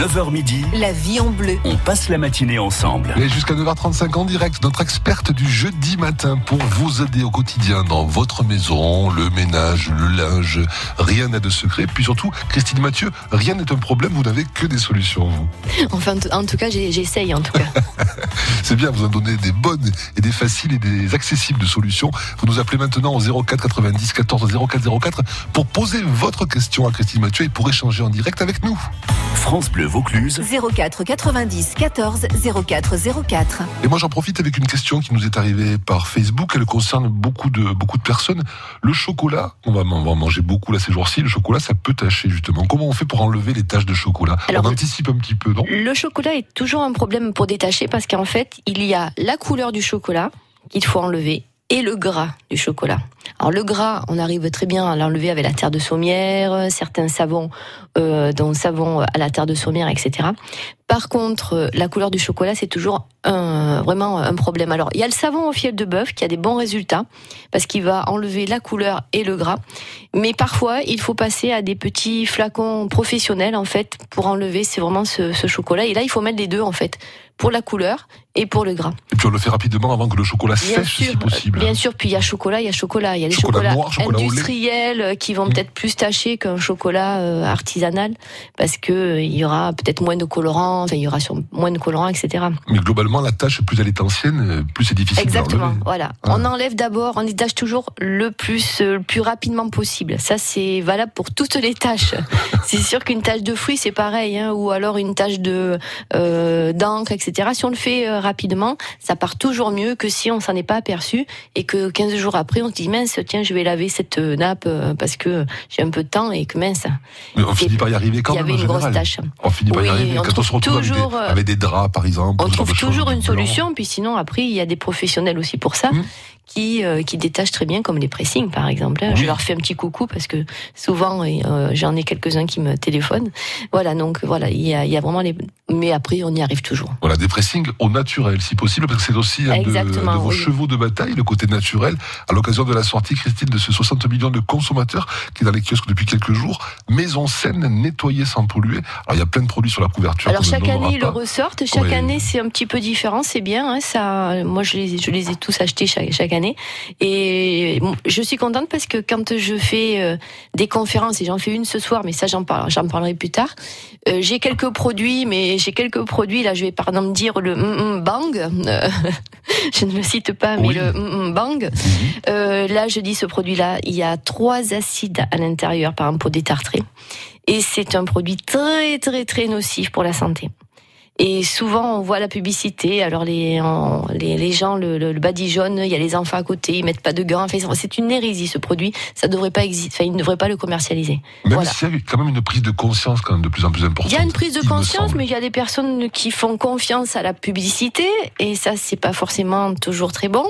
9h midi, La vie en bleu. on passe la matinée ensemble. Et jusqu'à 9h35 en direct, notre experte du jeudi matin pour vous aider au quotidien dans votre maison, le ménage, le linge, rien n'est de secret. Puis surtout, Christine Mathieu, rien n'est un problème, vous n'avez que des solutions, vous. Enfin, en tout cas, j'ai- j'essaye en tout cas. C'est bien, vous en donnez des bonnes et des faciles et des accessibles de solutions. Vous nous appelez maintenant au 04 90 14 04 04 pour poser votre question à Christine Mathieu et pour échanger en direct avec nous. France Bleu Vaucluse, 04 90 14 04 04. Et moi, j'en profite avec une question qui nous est arrivée par Facebook. Elle concerne beaucoup de, beaucoup de personnes. Le chocolat, on va, on va en manger beaucoup là ces jours-ci. Le chocolat, ça peut tacher justement. Comment on fait pour enlever les taches de chocolat? Alors, On anticipe un petit peu, non? Le chocolat est toujours un problème pour détacher parce qu'en fait, il y a la couleur du chocolat qu'il faut enlever et le gras du chocolat. Alors le gras, on arrive très bien à l'enlever avec la terre de saumière, euh, certains savons, euh, dont savon à la terre de saumière, etc. Par contre, euh, la couleur du chocolat, c'est toujours un, vraiment un problème. Alors, il y a le savon au fiel de bœuf qui a des bons résultats parce qu'il va enlever la couleur et le gras. Mais parfois, il faut passer à des petits flacons professionnels en fait pour enlever. C'est vraiment ce, ce chocolat. Et là, il faut mettre les deux en fait pour la couleur et pour le gras. Et puis on le fait rapidement avant que le chocolat sèche si possible. Bien sûr, puis il y a chocolat, il y a chocolat. Il y a des Chocolat chocolats noir, chocolat industriels euh, qui vont Mhm. peut-être plus tacher qu'un chocolat euh, artisanal parce que euh, il y aura peut-être moins de colorants, enfin, il y aura sur- moins de colorants, etc. Mais globalement, la tâche, plus elle est ancienne, plus c'est difficile Exactement, voilà. Ah. On enlève d'abord, on détache toujours le plus, le plus rapidement possible. Ça, c'est valable pour toutes les tâches. c'est sûr qu'une tâche de fruits, c'est pareil, hein, ou alors une tâche de euh, d'encre, etc. Si on le fait euh, rapidement, ça part toujours mieux que si on s'en est pas aperçu et que 15 jours après, on se dit mince, tiens, je vais laver cette nappe euh, parce que j'ai un peu de temps et que mince, Mais on finit par y arriver quand il y même. avait une grosse général. tâche. On finit par y arriver on quand on se trouve retrouve avec des, toujours, euh, avec des draps, par exemple. On trouve toujours une solution, puis sinon après il y a des professionnels aussi pour ça. Mhm. Qui, euh, qui détachent très bien, comme les pressings par exemple. hein. Je leur fais un petit coucou parce que souvent euh, j'en ai quelques-uns qui me téléphonent. Voilà, donc voilà, il y a, y a vraiment les. Mais après, on y arrive toujours. Voilà, des pressings au naturel, si possible, parce que c'est aussi un de, de vos oui. chevaux de bataille, le côté naturel, à l'occasion de la sortie, Christine, de ce 60 millions de consommateurs qui est dans les kiosques depuis quelques jours. Maison saine, nettoyée sans polluer. Alors, il y a plein de produits sur la couverture. Alors chaque année, ils le ressortent. Chaque Ouais. année, c'est un petit peu différent. C'est bien. Hein, ça, moi, je les, je les ai tous achetés chaque, chaque année. Et bon, je suis contente parce que quand je fais euh, des conférences, et j'en fais une ce soir, mais ça, j'en parle, j'en parlerai plus tard. euh, j'ai quelques produits, mais j'ai quelques produits. Là, je vais par exemple dire le mm, mm, bang. Euh, je ne le cite pas, mais Oui. le mm, bang. Mhm. Euh, là, je dis ce produit-là, il y a trois acides à l'intérieur, par exemple pour détartrer. Et c'est un produit très, très, très nocif pour la santé. Et souvent, on voit la publicité. Alors, les, en- les, les gens, le, le, il y a les enfants à côté, ils mettent pas de gants. Enfin, c'est une hérésie, ce produit. Ça devrait pas exister. Enfin, ils ne devraient pas le commercialiser. Même Voilà. s'il y a quand même une prise de conscience quand même de plus en plus importante. Il y a une prise de conscience, mais il y a des personnes qui font confiance à la publicité, et ça, c'est pas forcément toujours très bon.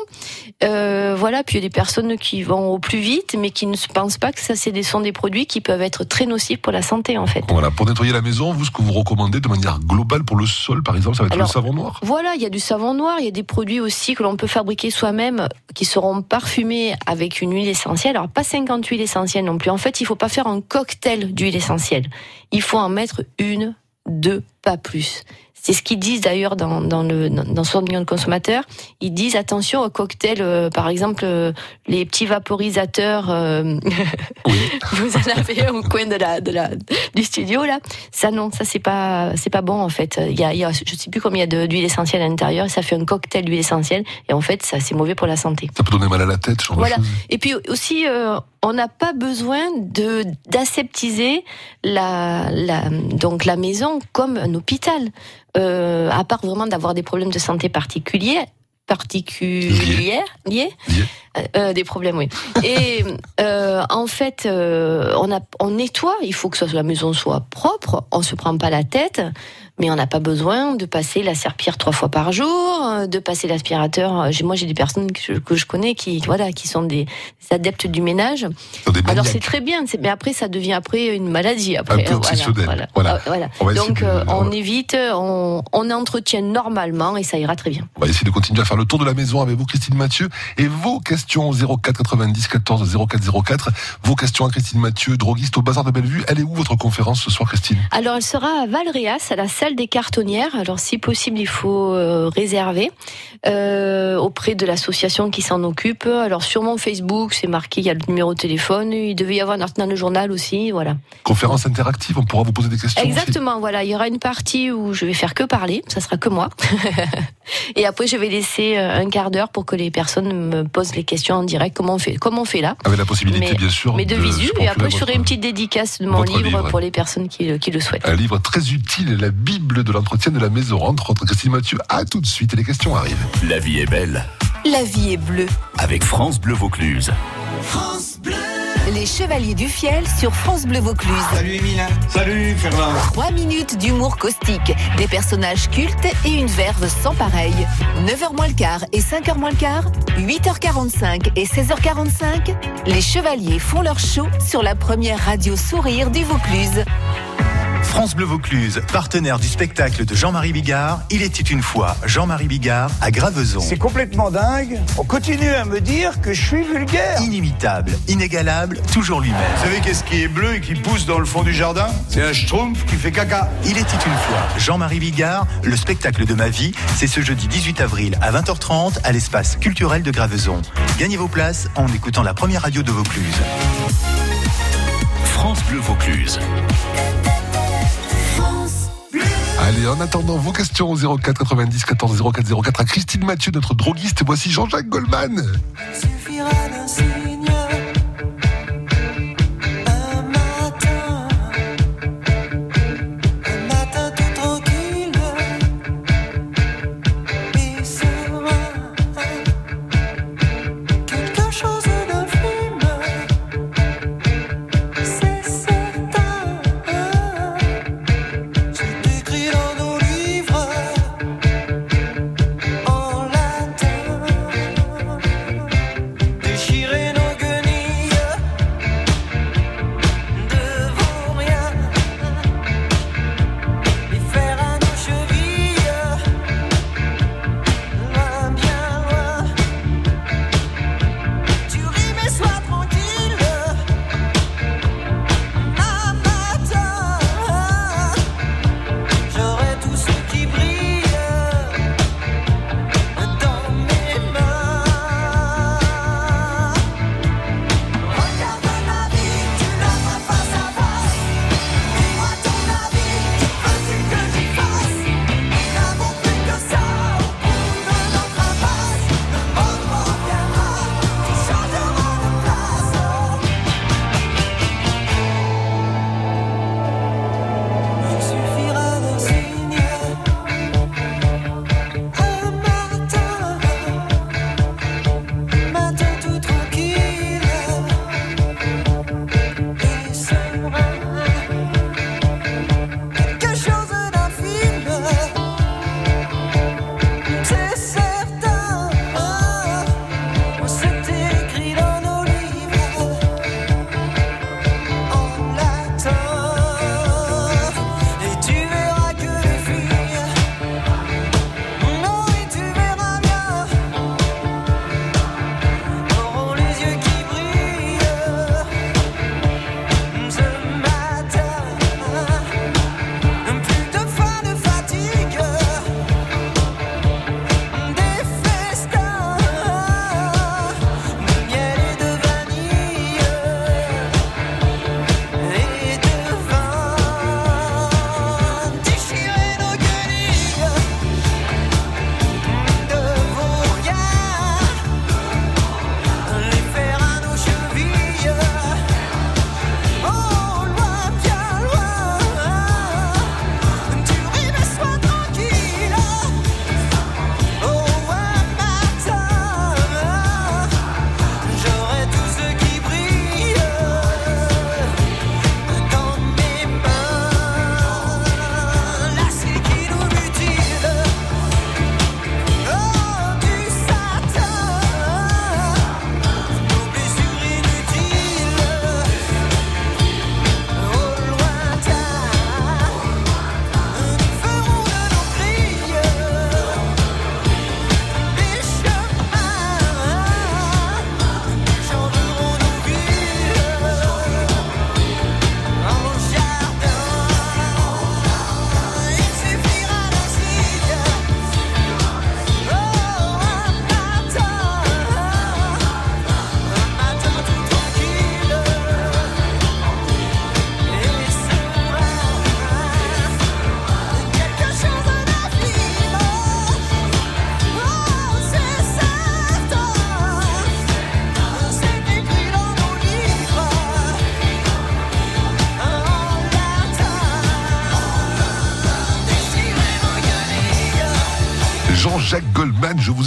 Euh, voilà, puis il y a des personnes qui vont au plus vite, mais qui ne se pensent pas que ça, c'est des, sont des produits qui peuvent être très nocifs pour la santé, en fait. Voilà, pour nettoyer la maison, vous, ce que vous recommandez de manière globale pour le sol, par exemple, ça va être Alors, le savon noir. Voilà, il y a du savon noir, il y a des produits aussi que l'on peut fabriquer soi-même qui seront parfumés avec une huile essentielle. Alors pas 50 huiles essentielles non plus. En fait, il faut pas faire un cocktail d'huile essentielle. Il faut en mettre une, deux, pas plus. C'est ce qu'ils disent d'ailleurs dans, dans le dans, dans 60 millions de consommateurs. Ils disent attention au cocktail, euh, par exemple euh, les petits vaporisateurs. euh, vous en avez un au coin de la, de la du studio là. Ça non, ça c'est pas c'est pas bon en fait. Il y a, il y a je sais plus combien il y a de- d'huile essentielle à l'intérieur. Ça fait un cocktail d'huile essentielle et en fait ça c'est mauvais pour la santé. Ça peut donner mal à la tête, genre Voilà. Et puis aussi, euh, on n'a pas besoin de d'aseptiser la, la donc la maison comme un hôpital. Euh, à part vraiment d'avoir des problèmes de santé particuliers particulières liés, Liés. Euh, des problèmes oui et euh, en fait euh, on a on nettoie il faut que la maison soit propre on se prend pas la tête mais on n'a pas besoin de passer la serpillère trois fois par jour, euh, de passer l'aspirateur. Euh, Moi, j'ai des personnes que je, que je connais qui, voilà, qui sont des, adeptes du ménage. Alors c'est très bien, mais après ça devient après une maladie. Après, Un euh. Voilà, Voilà. Euh, voilà. On Donc de- on évite, on, on entretient normalement et ça ira très bien. On va essayer de continuer à faire le tour de la maison avec vous, Christine Mathieu, et vos questions au 04 90 14 04 04. Vos questions à Christine Mathieu, droguiste au Bazar de Bellevue. Elle est où votre conférence ce soir, Christine? Alors, elle sera à Valréas, à la salle des cartonnières. Alors, si possible, il faut euh, réserver euh, auprès de l'association qui s'en occupe. Alors, sur mon Facebook, c'est marqué, il y a le numéro de téléphone. Il devait y avoir un article dans le journal aussi, voilà. Conférence interactive, on pourra vous poser des questions. aussi. Exactement, voilà. Il y aura une partie où je vais faire que parler, ça sera que moi. Et après, je vais laisser euh, un quart d'heure pour que les personnes me posent les questions en direct, comme on fait, comme on fait là. Avec la possibilité, Mais- bien sûr. Mais de visu. supporter Et après, je ferai une petite dédicace de mon livre. pour les personnes qui, qui le souhaitent. Un livre très utile, la Bible de l'entretien de la maison. Entre autres, Christine Mathieu, à tout de suite et les questions arrivent. La vie est belle La vie est bleue. avec France Bleu Vaucluse. Les Chevaliers du Fiel sur France Bleu Vaucluse. Salut Emile. Salut Fernand. 3 minutes d'humour caustique, des personnages cultes et une verve sans pareil. 9h moins le quart et 5h moins le quart, 8h45 et 16h45, les Chevaliers font leur show sur la première radio sourire du Vaucluse. France Bleu Vaucluse, partenaire du spectacle de Jean-Marie Bigard, Il était une fois Jean-Marie Bigard à Graveson. C'est complètement dingue. On continue à me dire que je suis vulgaire. Inimitable, inégalable, toujours lui-même. Vous savez qu'est-ce qui est bleu et qui pousse dans le fond du jardin C'est un schtroumpf qui fait caca. Il était une fois Jean-Marie Bigard, le spectacle de ma vie, c'est ce jeudi 18 avril à 20h30 à l'espace culturel de Graveson. Gagnez vos places en écoutant la première radio de Vaucluse. France Bleu Vaucluse. Allez, en attendant vos questions au 04 90 14 04 04 à Christine Mathieu, notre droguiste. Voici Jean-Jacques Goldman. suffira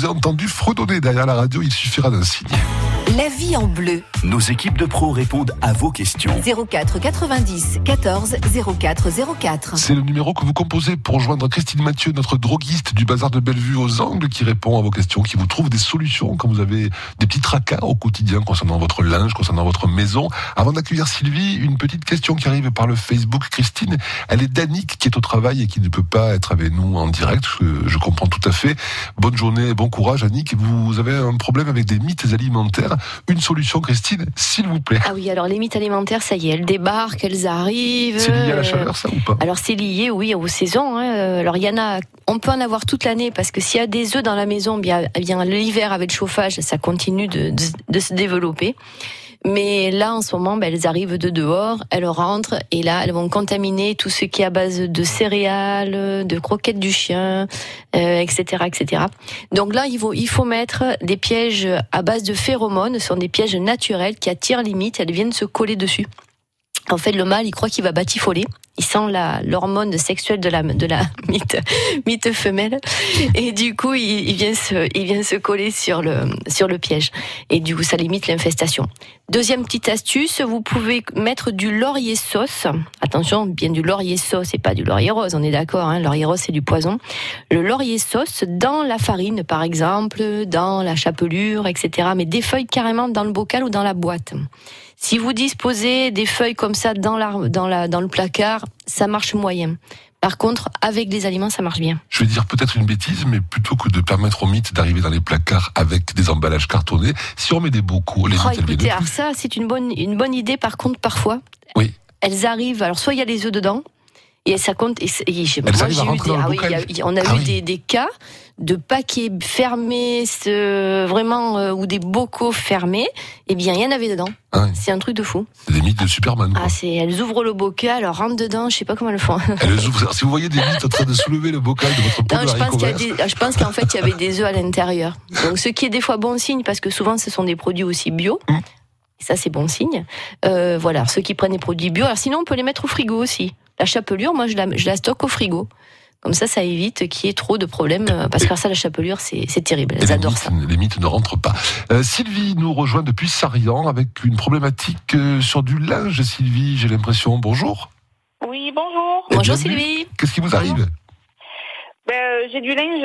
vous entendu fredonner derrière la radio, il suffira d'un signe. La vie en bleu. Nos équipes de pros répondent à vos questions. 04 90 14 04 04. C'est le numéro que vous composez pour joindre Christine Mathieu, notre droguiste du bazar de Bellevue aux Angles, qui répond à vos questions, qui vous trouve des solutions quand vous avez des petits tracas au quotidien concernant votre linge, concernant votre maison. Avant d'accueillir Sylvie, une petite question qui arrive par le Facebook. Christine, elle est d'Annick qui est au travail et qui ne peut pas être avec nous en direct. Je, je comprends tout à fait. Bonne journée, bon courage Annick. Vous avez un problème avec des mythes alimentaires. Une solution, Christine, s'il vous plaît. Ah oui, alors les mythes alimentaires, ça y est, elles débarquent, elles arrivent. C'est lié à la chaleur, ça ou pas? Alors c'est lié, oui, aux saisons. hein. Alors il y en a, on peut en avoir toute l'année parce que s'il y a des œufs dans la maison, bien, bien l'hiver avec le chauffage, ça continue de, de- de se développer. Mais là, en ce moment, ben, elles arrivent de dehors, elles rentrent et là, elles vont contaminer tout ce qui est à base de céréales, de croquettes du chien, euh, etc., etc. Donc là, il faut, il faut mettre des pièges à base de phéromones. Ce sont des pièges naturels qui attirent limite. Elles viennent se coller dessus. En fait, le mâle, il croit qu'il va batifoler. Il sent la l'hormone sexuelle de la de la mythe, mythe femelle, et du coup, il, vient se il vient se coller sur le sur le piège. Et du coup, ça limite l'infestation. Deuxième petite astuce, vous pouvez mettre du laurier sauce. Attention, bien du laurier sauce et pas du laurier rose. On est d'accord. Hein, laurier rose, c'est du poison. Le laurier sauce dans la farine, par exemple, dans la chapelure, etc. Mais des feuilles carrément dans le bocal ou dans la boîte. Si vous disposez des feuilles comme ça dans, la, dans, la, dans le placard, ça marche moyen. Par contre, avec des aliments, ça marche bien. Je vais dire peut-être une bêtise, mais plutôt que de permettre aux mythes d'arriver dans les placards avec des emballages cartonnés, si on met des bocaux, les Oh, mythes, écoutez, alors ça, c'est une bonne, une bonne idée. Par contre, parfois, Oui. elles arrivent. Alors, soit il y a les œufs dedans, et ça compte. Et, et je- Elles moi, j'ai eu des, ah oui, bocal. il y a- il y a- on a Ah eu oui. des, des cas de paquets fermés, ce- vraiment, euh, ou des bocaux fermés. Eh bien, il y en avait dedans. Ah. C'est un truc de fou. C'est des mythes de Superman. quoi. Ah, c'est, elles ouvrent le bocal, elles rentrent dedans. Je sais pas comment elles font. Elles ouvrent- si vous voyez des mythes en train de soulever le bocal de votre pot Non, de je pense haricots qu'il y a verts, des- je pense qu'en fait, il y avait des œufs à l'intérieur. Donc, ce qui est des fois bon signe, parce que souvent, ce sont des produits aussi bio. Mm. Et ça, c'est bon signe. Euh, voilà, ceux qui prennent des produits bio. Alors, sinon, on peut les mettre au frigo aussi. La chapelure, moi, je la, je la stocke au frigo. Comme ça, ça évite qu'il y ait trop de problèmes. euh, Parce que ça, la chapelure, c'est c'est terrible. Elles les adorent mythes, ça. les mythes ne rentrent pas. Euh, Sylvie nous rejoint depuis Sarian avec une problématique euh, sur du linge. Sylvie, j'ai l'impression. Bonjour. Oui, bonjour. Et Bonjour bienvenue. Sylvie. Qu'est-ce qui vous arrive Ben, j'ai du linge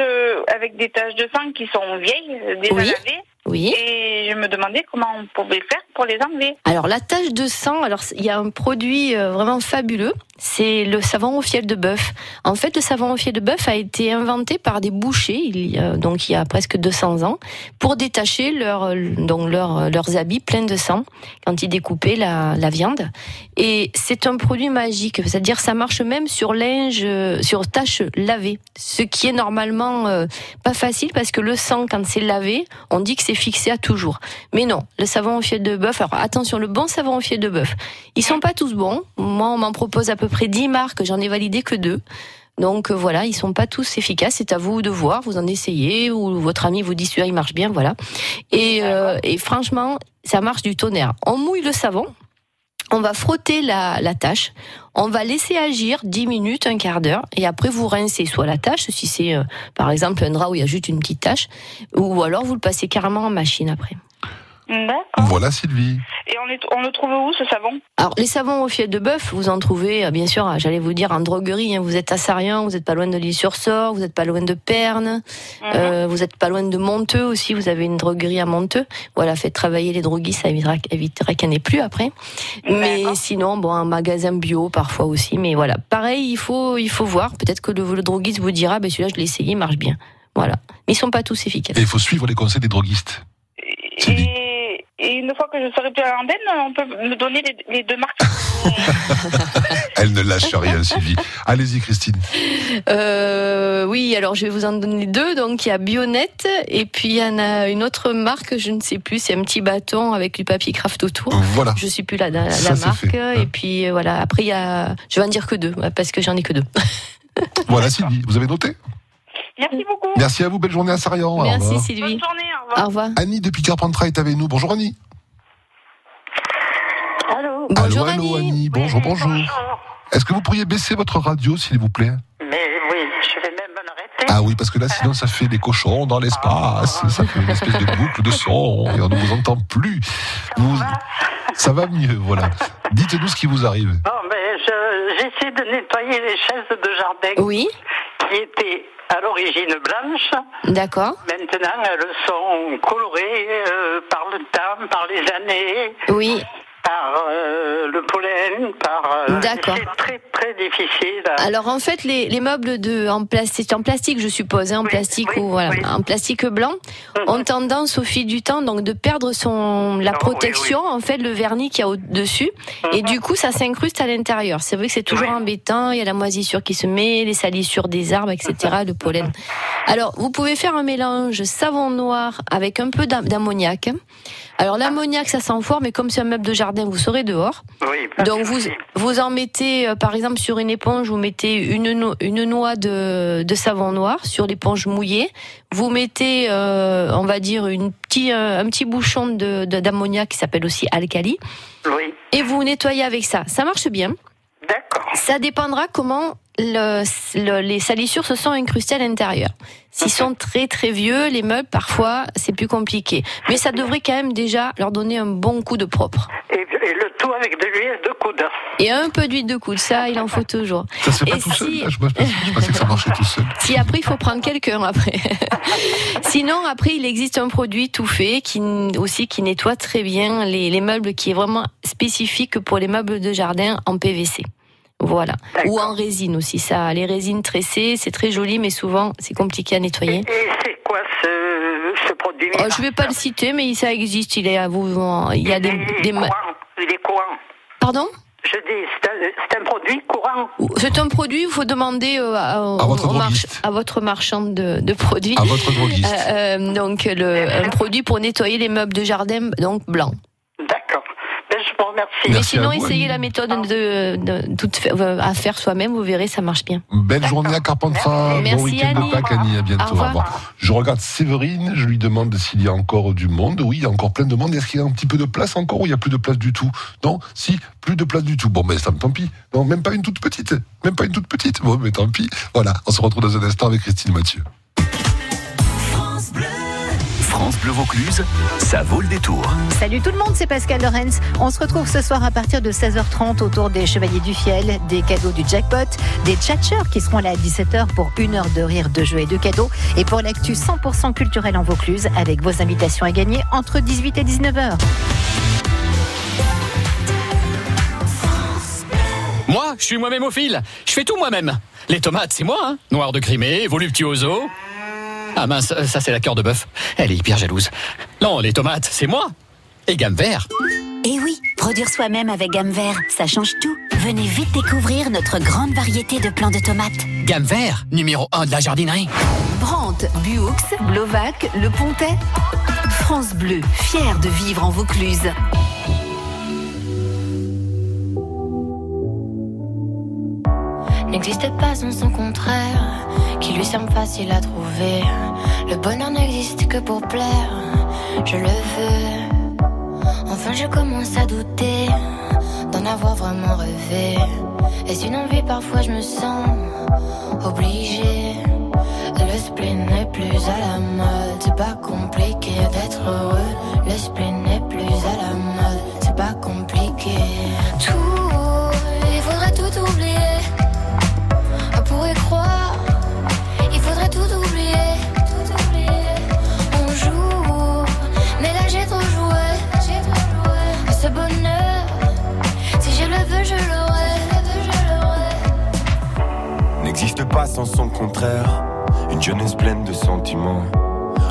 avec des taches de sang qui sont vieilles, déjà Oui. lavées, Oui. et je me demandais comment on pouvait faire pour les enlever. Alors la tache de sang, alors il y a un produit euh, vraiment fabuleux, c'est le savon au fiel de bœuf. En fait, le savon au fiel de bœuf a été inventé par des bouchers, il y a, donc il y a presque 200 ans, pour détacher leur, donc leur, leurs habits pleins de sang quand ils découpaient la, la viande. Et c'est un produit magique, c'est-à-dire ça marche même sur linge, euh, sur tache lavée, ce qui est normalement euh, pas facile parce que le sang quand c'est lavé, on dit que c'est fixé à toujours. Mais non, le savon au fiel de bœuf, alors attention, le bon savon au fiel de bœuf, ils sont pas tous bons. Moi, on m'en propose à peu près 10 marques, j'en ai validé que deux. Donc euh, voilà, ils sont pas tous efficaces. C'est à vous de voir, vous en essayez, ou votre ami vous dit celui-là il marche bien, voilà. Et, euh, et franchement, ça marche du tonnerre. On mouille le savon, on va frotter la, la tâche, on va laisser agir 10 minutes, un quart d'heure, et après vous rincez soit la tâche, si c'est euh, par exemple un drap où il y a juste une petite tâche, ou alors vous le passez carrément en machine après. D'accord. Voilà Sylvie. Et on, est, on le trouve où, ce savon? Alors, les savons au fiel de bœuf, vous en trouvez, euh, bien sûr, euh, j'allais vous dire, en droguerie. hein. Vous êtes à Sarian, vous n'êtes pas loin de l'île-sur-Sort, vous n'êtes pas loin de Perne, Mhm. euh, vous n'êtes pas loin de Monteux aussi, vous avez une droguerie à Monteux. Voilà, faites travailler les droguistes, ça évitera, évitera qu'il n'y en ait plus après. Mais sinon, bon, un magasin bio parfois aussi. Mais voilà, pareil, il faut, il faut voir. Peut-être que le, le droguiste vous dira, ben celui-là, je l'ai essayé, il marche bien. Voilà. Mais ils sont pas tous efficaces. Et il faut suivre les conseils des droguistes. Sylvie. et, et une fois que je serai plus à l'antenne, on peut me donner les, les deux marques Elle ne lâche rien Sylvie. Allez-y Christine. Euh, oui, alors je vais vous en donner deux. Donc il y a Bionnet et puis il y en a une autre marque, je ne sais plus, c'est un petit bâton avec du papier craft autour. Voilà. Je suis plus la, la, la Ça, marque. fait. Et puis euh, voilà, après il y a, je vais en dire que deux parce que j'en ai que deux. Voilà Sylvie. Vous avez noté? Merci beaucoup. Merci à vous. Belle journée à Sarian. Merci. Sylvie. Bonne journée, au revoir. Au revoir. Annie depuis Carpentras est avec nous. Bonjour Annie. Allô Bonjour allô, allô Annie. Annie. Bonjour, bonjour. Bonjour. Est-ce que vous pourriez baisser votre radio s'il vous plaît? Mais oui, je vais même me arrêter Ah oui, parce que là, sinon, ça fait des cochons dans l'espace. Ça fait une espèce de boucle de son et on ne vous entend plus. Vous- Ça va mieux, voilà. Dites-nous ce qui vous arrive. Bon, ben, je- j'essaie de nettoyer les chaises de jardin Oui, qui étaient à l'origine blanches. d'accord. Maintenant, elles sont colorées euh, par le temps, par les années, Oui, par euh, le pollen, par. euh, D'accord. C'est très très difficile. Alors en fait, les, les meubles de en plastique, en plastique, je suppose, hein, en Oui, plastique oui, ou voilà, oui. en plastique blanc, Mhm. ont tendance au fil du temps donc de perdre son la oui, protection, en fait, le vernis qu'il y a au dessus, et du coup ça s'incruste à l'intérieur. C'est vrai que c'est toujours embêtant. Il y a la moisissure qui se met, les salissures des arbres, etc., le pollen. Alors vous pouvez faire un mélange savon noir avec un peu d'am- d'ammoniac. Alors l'ammoniac ça sent fort, mais comme c'est un meuble de jardin, vous serez dehors. Oui, Donc vous vous en mettez euh, par exemple sur une éponge, vous mettez une no- une noix de, de savon noir sur l'éponge mouillée. Vous mettez euh, on va dire une petit euh, un petit bouchon de- d'ammoniac qui s'appelle aussi alcali Oui, et vous nettoyez avec ça. Ça marche bien. d'accord. Ça dépendra comment le, le- les salissures se sont incrustées à l'intérieur. S'ils sont très très vieux, les meubles parfois c'est plus compliqué. Mais ça devrait quand même déjà leur donner un bon coup de propre. Et, et le tout avec de l'huile de coude. Et un peu d'huile de coude, ça il en faut toujours. Ça se fait pas tout seul si- je, pensais- je pensais que ça marchait tout seul. Si après il faut prendre quelqu'un après. Sinon après il existe un produit tout fait qui aussi qui nettoie très bien les, les meubles qui est vraiment spécifique pour les meubles de jardin en PVC. Voilà. Ou en résine aussi. Ça, les résines tressées, c'est très joli, mais souvent c'est compliqué à nettoyer. Et c'est quoi ce, ce produit Oh, je vais pas le citer, mais ça existe. Il est à vous. Il y a des, Il est des courant. Il est courant. Pardon? Je dis, c'est un, produit courant. C'est un produit. Il faut demander euh, à, À votre au march- droguiste. à votre marchand de, de produits. À votre droguiste. Euh, euh, donc le, un produit pour nettoyer les meubles de jardin donc blancs. Vous remercie. Mais Merci sinon vous, essayez la méthode de, de, euh, à faire soi-même, vous verrez ça marche bien. Belle journée à Carpentras. Merci, bon week-end Annie. de Pâques, Annie. À bientôt. Au revoir. Je regarde Séverine. Je lui demande s'il y a encore du monde. Oui, il y a encore plein de monde. Est-ce qu'il y a un petit peu de place encore ou il y a plus de place du tout? Non Si, plus de place du tout. Bon, mais ça me tant pis. Non, même pas une toute petite. Même pas une toute petite. Bon, mais tant pis. Voilà. On se retrouve dans un instant avec Christine Mathieu. France Bleu Vaucluse, ça vaut le détour. Salut tout le monde, c'est Pascal Lorenz. On se retrouve ce soir à partir de 16h30 autour des Chevaliers du Fiel, des cadeaux du jackpot, des tchatcheurs qui seront là à 17h pour une heure de rire, de jeux et de cadeaux. Et pour l'actu 100% culturel en Vaucluse avec vos invitations à gagner entre 18 et 19h. Moi, je suis moi-même au fil. Je fais tout moi-même. Les tomates, c'est moi, hein. Noir de Crimée, voluptuoso. Ah mince, ça c'est la cœur de bœuf. Elle est hyper jalouse. Non, les tomates, c'est moi. Et gamme vert. Et oui, produire soi-même avec gamme vert, ça change tout. Venez vite découvrir notre grande variété de plants de tomates. Gamme vert, numéro 1 de la jardinerie. Brandt, Buoux, Blovac, Le Pontet. France Bleu, fier de vivre en Vaucluse. n'existe pas sans son contraire, qui lui semble facile à trouver. Le bonheur n'existe que pour plaire, je le veux. Enfin, je commence à douter d'en avoir vraiment rêvé. Est-ce une envie Parfois, je me sens obligée. Le spleen n'est plus à la mode, c'est pas compliqué d'être heureux. Le spleen n'est plus à la mode,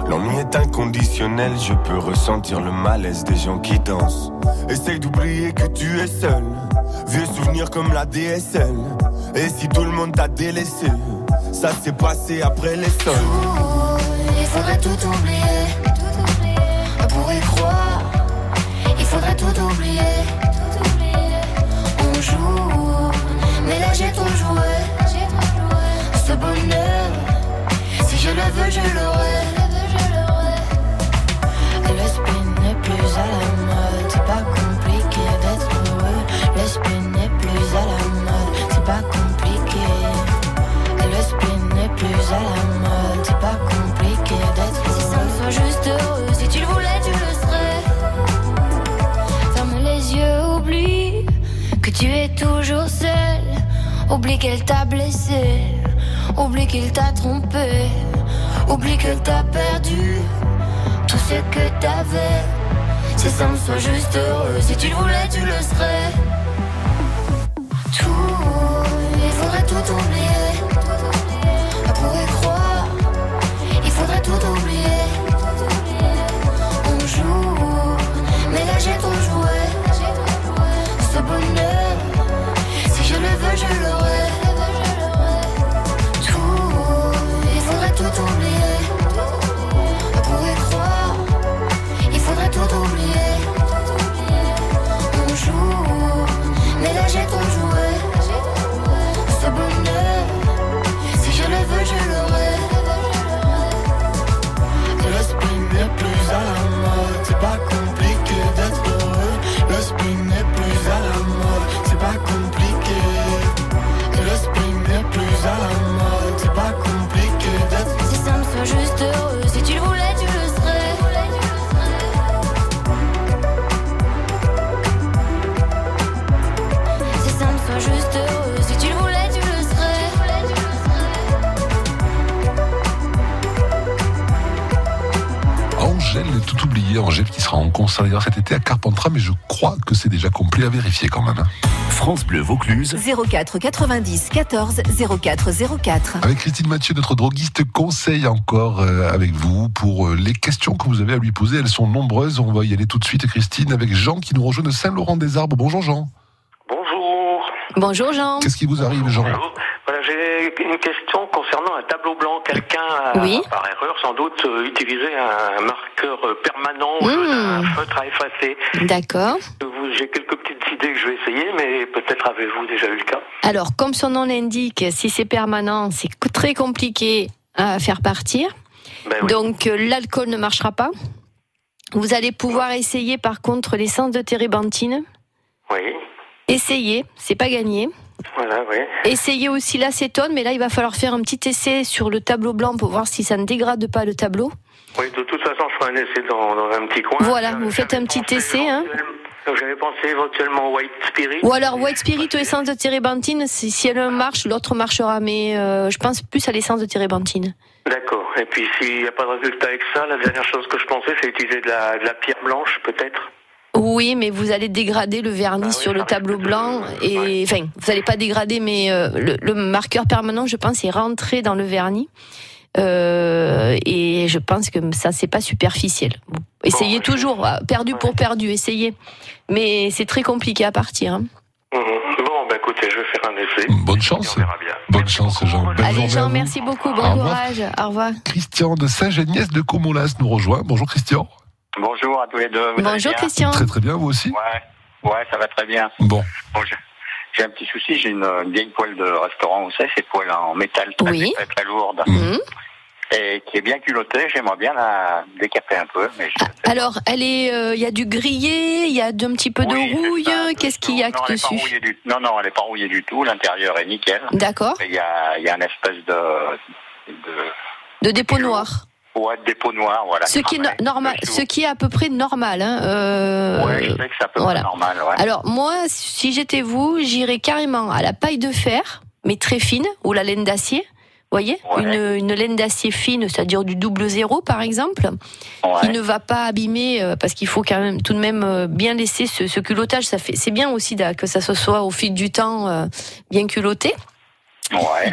L'ennui est inconditionnel, je peux ressentir le malaise des gens qui dansent. Essaye d'oublier que tu es seul. Vieux souvenirs comme la DSL. Et si tout le monde t'a délaissé, ça s'est passé après les sols. Il faudrait tout oublier. Tout oublier. Pour y croire, il faudrait tout oublier. Tout oublier. On joue, mais là j'ai trop joué. Ce bonheur, je le veux, je l'aurai. Le spin n'est plus à la mode, c'est pas compliqué d'être heureux. Le spin n'est plus à la mode, c'est pas compliqué. Le spin n'est plus à la mode, c'est pas compliqué d'être heureux. Si ça me juste heureux, si tu le voulais, tu le serais. Ferme les yeux, oublie que tu es toujours seul. Oublie qu'elle t'a blessé, oublie qu'il t'a trompé oublie que t'as perdu tout ce que t'avais. C'est simple, sois juste heureux. Si tu le voulais, tu le serais. Tout, il faudrait tout oublier. D'ailleurs cet été à Carpentras, mais je crois que c'est déjà complet à vérifier quand même. hein. France Bleu Vaucluse. 04 90 14 04 04. Avec Christine Mathieu, notre droguiste, conseille encore euh, avec vous pour euh, les questions que vous avez à lui poser. Elles sont nombreuses. On va y aller tout de suite, Christine, avec Jean qui nous rejoint de Saint-Laurent-des-Arbres. Bonjour Jean. Bonjour. Bonjour Jean. Qu'est-ce qui vous arrive, Jean? Voilà, j'ai une question concernant un tableau blanc. Quelqu'un a, Oui. par erreur, sans doute, euh, utilisé un marqueur permanent, jaune, un feutre à effacer. D'accord. J'ai quelques petites idées que je vais essayer, mais peut-être avez-vous déjà eu le cas. Alors, comme son nom l'indique, si c'est permanent, c'est très compliqué à faire partir. Ben oui. Donc, euh, l'alcool ne marchera pas. Vous allez pouvoir essayer, par contre, l'essence de térébenthine. Oui, Essayez, c'est pas gagné. Voilà, oui. Essayez aussi l'acétone, mais là, il va falloir faire un petit essai sur le tableau blanc pour voir si ça ne dégrade pas le tableau. Oui, de toute façon, je ferai un essai dans, dans un petit coin. Voilà, vous faites un petit essai. Hein. J'avais pensé éventuellement au White Spirit. Ou alors White Spirit ou essence de térébenthine, si, si elle marche, l'autre marchera, mais euh, je pense plus à l'essence de térébenthine. D'accord. Et puis, s'il n'y a pas de résultat avec ça, la dernière chose que je pensais, c'est utiliser de la, de la pierre blanche, peut-être. Oui, mais vous allez dégrader le vernis sur le tableau blanc et enfin, vous n'allez pas dégrader, mais euh, le, le marqueur permanent, je pense, est rentré dans le vernis. Euh, et je pense que ça, c'est pas superficiel. Bon, essayez toujours, perdu pour perdu, essayez. Mais c'est très compliqué à partir. hein. Mhm. Bon, bah écoutez, je vais faire un essai. Bonne chance. Bonne chance, Jean. Allez, Jean, merci beaucoup, Au bon revoir. courage, au revoir. Christian de Saint-Géniès de Comolas nous rejoint. Bonjour Christian. Bonjour à tous les deux. vous Bonjour, Christian. Très très bien, vous aussi Ouais, ouais, ça va très bien. Bon. Bon, j'ai- j'ai un petit souci, j'ai une, une vieille poêle de restaurant, vous savez, ces poêles en métal très, Oui. très, très lourde. Mhm. Et qui est bien culottée, j'aimerais bien la décaper un peu, mais je... Alors, elle est, euh, il y a du grillé, il y a un petit peu de rouille. Qu'est-ce qu'il y a non, dessus du... non, non, elle est pas rouillée du tout, l'intérieur est nickel. D'accord. Et Il y a, il y a une espèce de... de... De dépôt noir. Ouais, de dépôt noir, voilà. Ce qui est no- normal, ce qui est à peu près normal. Hein, euh, Ouais, je sais que c'est à peu voilà. près normal, ouais. Alors moi, si j'étais vous, j'irais carrément à la paille de fer, mais très fine, ou la laine d'acier. Vous voyez une, une laine d'acier fine, c'est-à-dire du double zéro par exemple, qui ne va pas abîmer, euh, parce qu'il faut quand même tout de même euh, bien laisser ce, ce culottage. Ça fait, c'est bien aussi que ça se soit au fil du temps euh, bien culotté.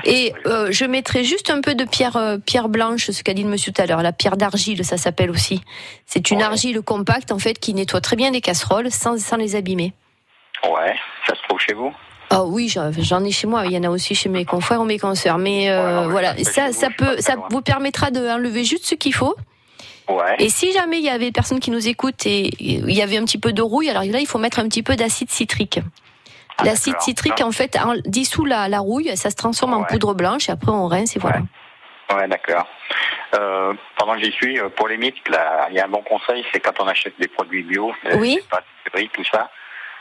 Et euh, je mettrai juste un peu de pierre, euh, pierre blanche, ce qu'a dit le monsieur tout à l'heure, la pierre d'argile, ça s'appelle aussi. C'est une argile compacte en fait qui nettoie très bien les casseroles sans, sans les abîmer. Ouais, ça se trouve chez vous? Ah oui, j'en ai chez moi. Il y en a aussi chez mes confrères ou mes consoeurs. Mais euh, voilà, ça, ça peut, ça vous permettra d'enlever juste ce qu'il faut. Ouais. Et si jamais il y avait personne qui nous écoute et il y avait un petit peu de rouille, alors là il faut mettre un petit peu d'acide citrique. L'acide d'accord. citrique en fait en- dissout la, la rouille, ça se transforme en poudre blanche et après on rince et voilà. Ouais, d'accord. Euh, pendant que j'y suis, euh, pour les mythes, il y a un bon conseil, c'est quand on achète des produits bio, Oui. des riz, tout ça,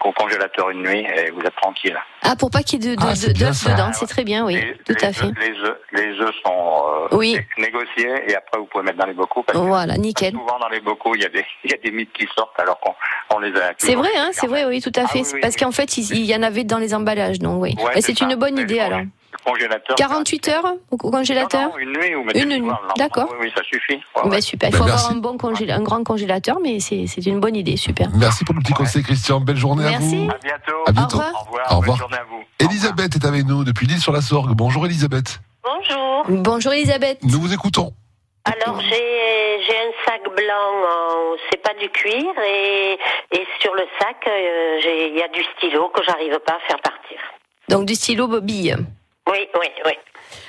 au congélateur une nuit et vous êtes tranquille. Ah, pour pas qu'il y ait de, de- Ah, de- d'œufs ça. dedans, c'est très bien, oui, tout les à fait. œufs- les œufs, les œufs sont euh, Oui. négociés et après vous pouvez mettre dans les bocaux. Parce que Voilà, nickel. souvent dans les bocaux, il y a des, il y a des mythes qui sortent alors qu'on on les a. C'est vrai, hein, c'est vrai, oui, tout à fait. oui, oui, Parce oui. qu'en fait, il, il y en avait dans les emballages, donc oui. Ouais, Et c'est ça. une bonne idée alors. Le congélateur. 48 heures au congélateur Non, non, une nuit, mettez Une nuit, d'accord. Oui, oui, ça suffit. Ouais, ouais. super, il faut avoir merci. un bon un grand congélateur, mais c'est c'est une bonne idée, super. Merci pour le petit conseil, Christian. Belle journée à Merci. vous. À bientôt. À bientôt. Au revoir. Au revoir. Au revoir. Bonne journée à vous. Elisabeth est avec nous depuis l'île sur la Sorgue. Bonjour Elisabeth. Bonjour. Bonjour Elisabeth. Nous vous écoutons. Alors j'ai j'ai un sac blanc, c'est pas du cuir et, et sur le sac euh, il y a du stylo que j'arrive pas à faire partir. Donc du stylo bobille. Oui, oui, oui.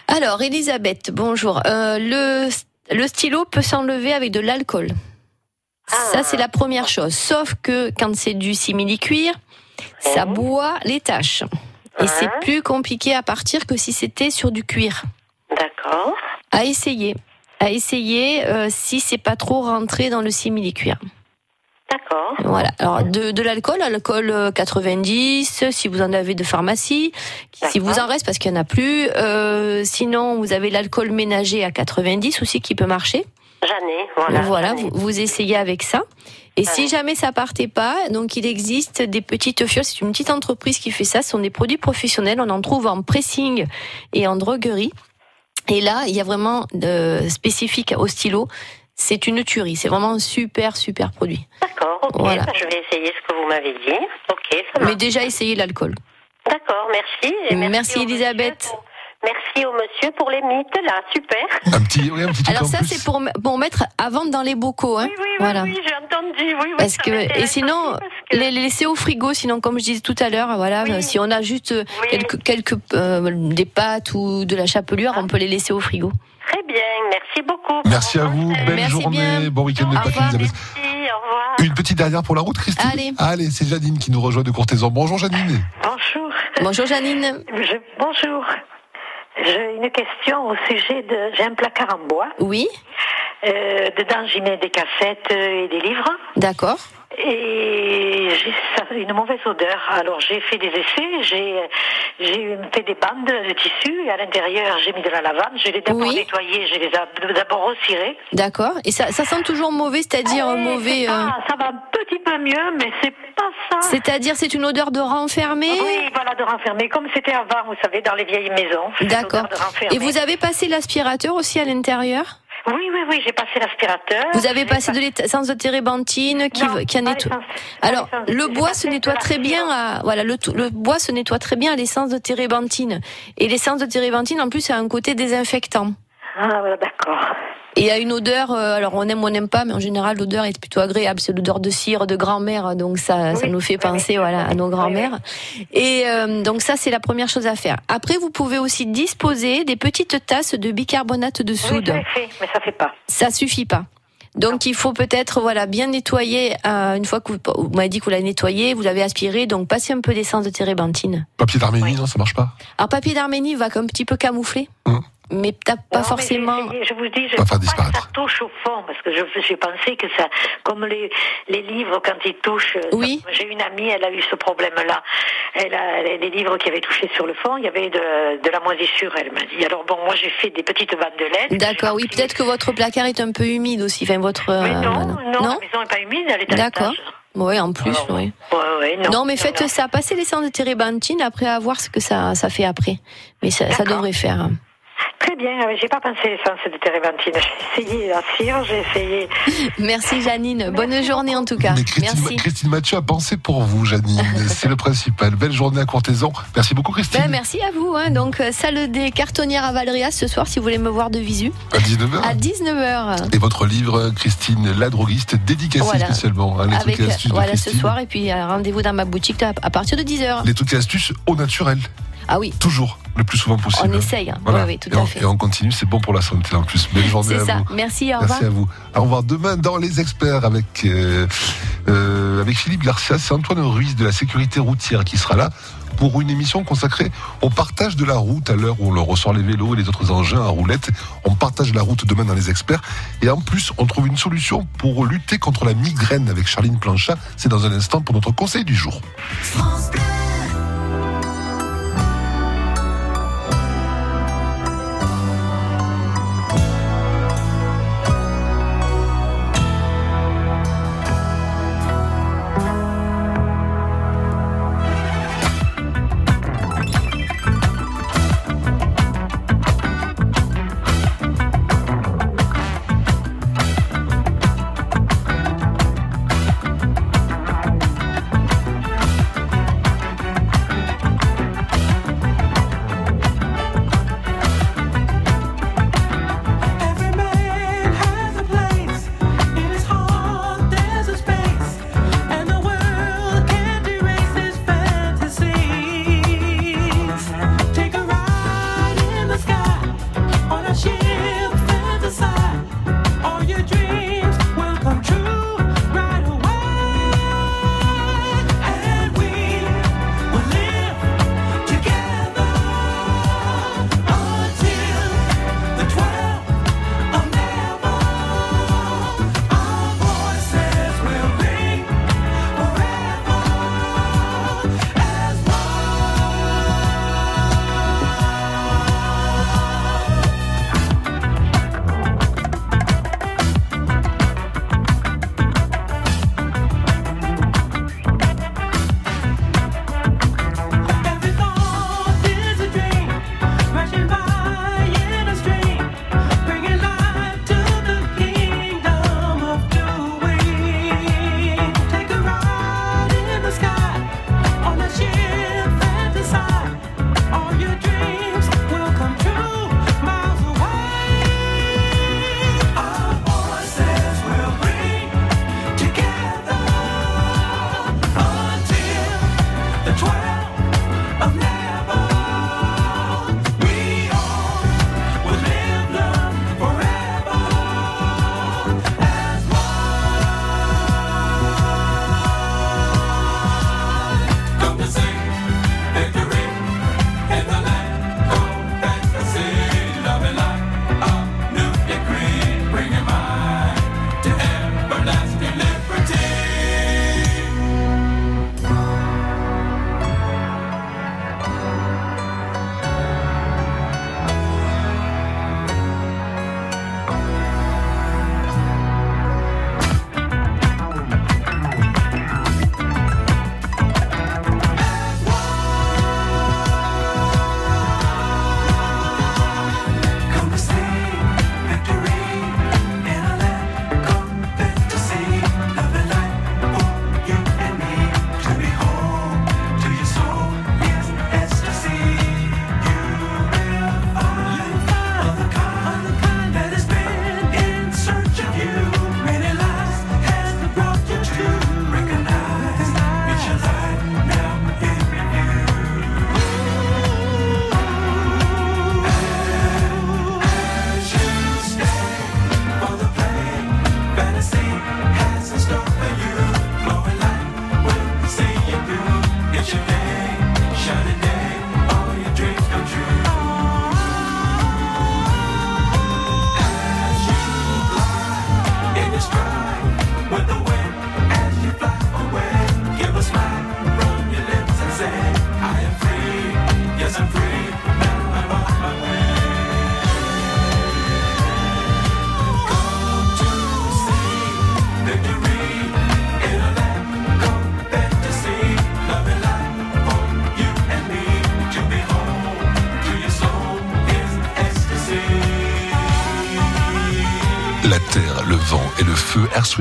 Alors Elisabeth, bonjour. Euh, le, le stylo peut s'enlever avec de l'alcool. Ça c'est la première chose. Sauf que quand c'est du simili-cuir, ça boit les taches. Et c'est plus compliqué à partir que si c'était sur du cuir. D'accord. À essayer. À essayer euh, si c'est pas trop rentré dans le simili-cuir. D'accord. Voilà. Alors de, de l'alcool, alcool euh, 90, si vous en avez de pharmacie, si vous en reste parce qu'il y en a plus. Euh, sinon, vous avez l'alcool ménager à 90 aussi qui peut marcher. J'en ai, voilà. ai. vous, vous essayez avec ça. Et si jamais ça partait pas, donc il existe des petites fioles. C'est une petite entreprise qui fait ça. Ce sont des produits professionnels. On en trouve en pressing et en droguerie. Et là, il y a vraiment euh, spécifique au stylo. C'est une tuerie. C'est vraiment un super, super produit. D'accord, ok. Voilà. bah, je vais essayer ce que vous m'avez dit. Ok, ça Mais déjà, essayez l'alcool. D'accord, merci. Et Merci, Elisabeth. pour- Merci au monsieur pour les mythes, là, super. Un petit, oui, un petit truc Alors ça, c'est pour, pour mettre à vendre dans les bocaux. Hein. voilà. Oui, j'ai entendu, oui, oui. Parce que et sinon que- les laisser au frigo sinon comme je disais tout à l'heure voilà si on a juste euh, quelques quelques euh, des pâtes ou de la chapelure on peut les laisser au frigo. Très bien, merci beaucoup. Merci à vous. Belle Merci journée. bien. Bon week-end de Au Pâques, revoir. Elisabeth. au revoir. Une petite dernière pour la route, Christine. Allez. Allez, c'est Janine qui nous rejoint de Courtaisan. Bonjour Janine. Bonjour. Bonjour Janine. Je- bonjour. J'ai une question au sujet de. J'ai un placard en bois. Oui. Euh, dedans, j'y mets des cassettes et des livres. D'accord. Et j'ai ça- une mauvaise odeur. Alors j'ai fait des essais, j'ai fait des bandes de tissu et à l'intérieur j'ai mis de la lavande. Je les d'abord Oui. nettoyées, je les ai d'abord retirées. D'accord. Et ça ça sent toujours mauvais c'est-à-dire euh, mauvais. euh, Ah, ça va un petit peu mieux, mais c'est pas ça. C'est-à-dire c'est une odeur de renfermé. Oui, voilà, de renfermer, comme c'était avant, vous savez, dans les vieilles maisons. D'accord. Et vous avez passé l'aspirateur aussi à l'intérieur? Oui, oui, oui, j'ai passé l'aspirateur. Vous avez passé de l'essence de térébenthine qui, Non, qui a nettoie. Alors, le bois se nettoie très bien à, voilà, le, tout- le bois se nettoie très bien à l'essence de térébenthine. Et l'essence de térébenthine, en plus, a un côté désinfectant. Ah, voilà, d'accord. Et a une odeur, euh, alors on aime ou on n'aime pas, mais en général, l'odeur est plutôt agréable. C'est l'odeur de cire de grand-mère, donc ça, ça nous fait penser, voilà, à nos grands-mères. Et euh, donc ça, c'est la première chose à faire. Après, vous pouvez aussi disposer des petites tasses de bicarbonate de soude. fait, mais ça fait pas. Ça suffit pas. Donc il faut peut-être voilà bien nettoyer euh, une fois que vous, vous m'avez dit que vous l'avez nettoyé, vous l'avez aspiré, donc passez un peu d'essence de térébenthine. Papier d'Arménie, non, ça marche pas? Alors papier d'Arménie va un petit peu camoufler, mais t'as pas Non, forcément. essayé, je vous dis, je pas que disparaître. ça touche au fond, parce que je- j'ai pensé que ça, comme les, les livres, quand ils touchent, Oui. j'ai une amie, elle a eu ce problème-là. Elle a les livres qui avaient touché sur le fond, il y avait de, de la moisissure, elle m'a dit. Alors bon, moi j'ai fait des petites bandelettes. D'accord, oui, peut-être que votre placard est un peu humide aussi, enfin votre. euh, Mais non, voilà. non, la maison n'est pas humide, elle est D'accord. Oui, en plus, oui. Ouais, ouais, non. Non, mais faites ça, passez l'essence de térébenthine après à voir ce que ça, ça fait après. Mais ça, ça devrait faire. Très bien, euh, j'ai pas pensé à l'essence de térébenthine. J'ai essayé la cire, j'ai essayé. Merci Janine, bonne journée en tout cas. Mais Christine, Merci. Christine Mathieu a pensé pour vous, Janine. c'est le principal. Belle journée à Courtaisan. Merci beaucoup, Christine. Ben, merci à vous. Hein. Donc, euh, salle des cartonnières à Valréas ce soir, si vous voulez me voir de visu. À 19h. À 19h. Et votre livre, Christine la droguiste, dédicacé Voilà. spécialement. hein, les Avec, trucs et astuces de voilà, ce soir. Et puis, euh, rendez-vous dans ma boutique à, à partir de 10h. Les trucs et astuces au naturel. Ah oui. Toujours, le plus souvent possible. On essaye. hein. Voilà. Oui, oui, tout et, à on, fait. et on continue, c'est bon pour la santé en plus. Belle journée C'est à ça. vous. Merci, au revoir. Merci à vous. Au revoir demain dans Les Experts avec, euh, euh, avec Philippe Garcia. C'est Antoine Ruiz de la sécurité routière qui sera là. pour une émission consacrée au partage de la route à l'heure où on leur ressort les vélos et les autres engins à roulettes. On partage la route demain dans les experts. Et en plus, on trouve une solution pour lutter contre la migraine avec Charline Planchat. C'est dans un instant pour notre conseil du jour. La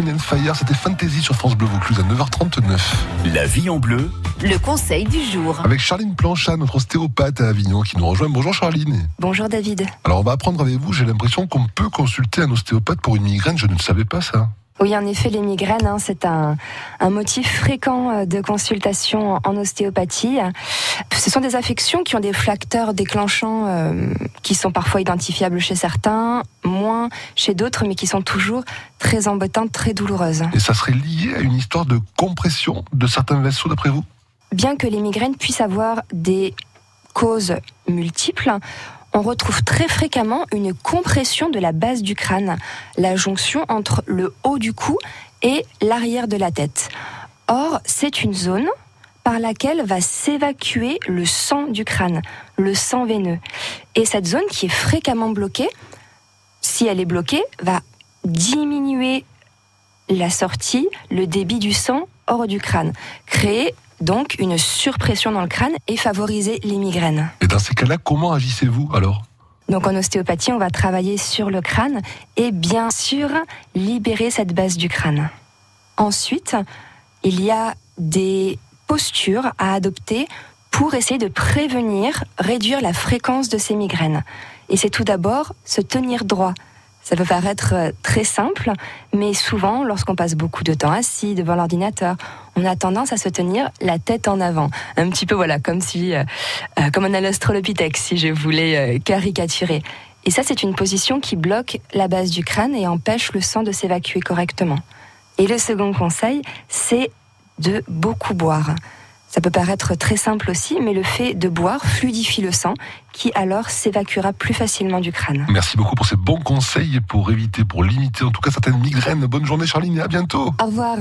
and Fire, c'était Fantasy sur France Bleu Vaucluse à 9h39. La vie en bleu. Le conseil du jour. Avec Charline Planchat, notre ostéopathe à Avignon, qui nous rejoint. Bonjour Charline. Bonjour David. Alors on va apprendre avec vous, j'ai l'impression qu'on peut consulter un ostéopathe pour une migraine, je ne savais pas ça. Oui, en effet, les migraines, hein, c'est un, un motif fréquent euh, de consultation en ostéopathie. Ce sont des affections qui ont des facteurs déclenchants euh, qui sont parfois identifiables chez certains, moins chez d'autres, mais qui sont toujours très embêtantes, très douloureuses. Et ça serait lié à une histoire de compression de certains vaisseaux, d'après vous? Bien que les migraines puissent avoir des causes multiples, on retrouve très fréquemment une compression de la base du crâne, la jonction entre le haut du cou et l'arrière de la tête. Or, c'est une zone par laquelle va s'évacuer le sang du crâne, le sang veineux. Et cette zone qui est fréquemment bloquée, si elle est bloquée, va diminuer la sortie, le débit du sang hors du crâne, créer donc une surpression dans le crâne et favoriser les migraines. Et dans ces cas-là, comment agissez-vous alors? Donc en ostéopathie, on va travailler sur le crâne et bien sûr libérer cette base du crâne. Ensuite, il y a des postures à adopter pour essayer de prévenir, réduire la fréquence de ces migraines. Et c'est tout d'abord se tenir droit. Ça peut paraître euh, très simple, mais souvent, lorsqu'on passe beaucoup de temps assis devant l'ordinateur, on a tendance à se tenir la tête en avant. Un petit peu, voilà, comme si, euh, euh, comme un allostrolopithèque, si je voulais caricaturer. Et ça, c'est une position qui bloque la base du crâne et empêche le sang de s'évacuer correctement. Et le second conseil, c'est de beaucoup boire. Ça peut paraître très simple aussi, mais le fait de boire fluidifie le sang qui alors s'évacuera plus facilement du crâne. Merci beaucoup pour ces bons conseils pour éviter, pour limiter en tout cas certaines migraines. Bonne journée Charline et à bientôt. Au revoir.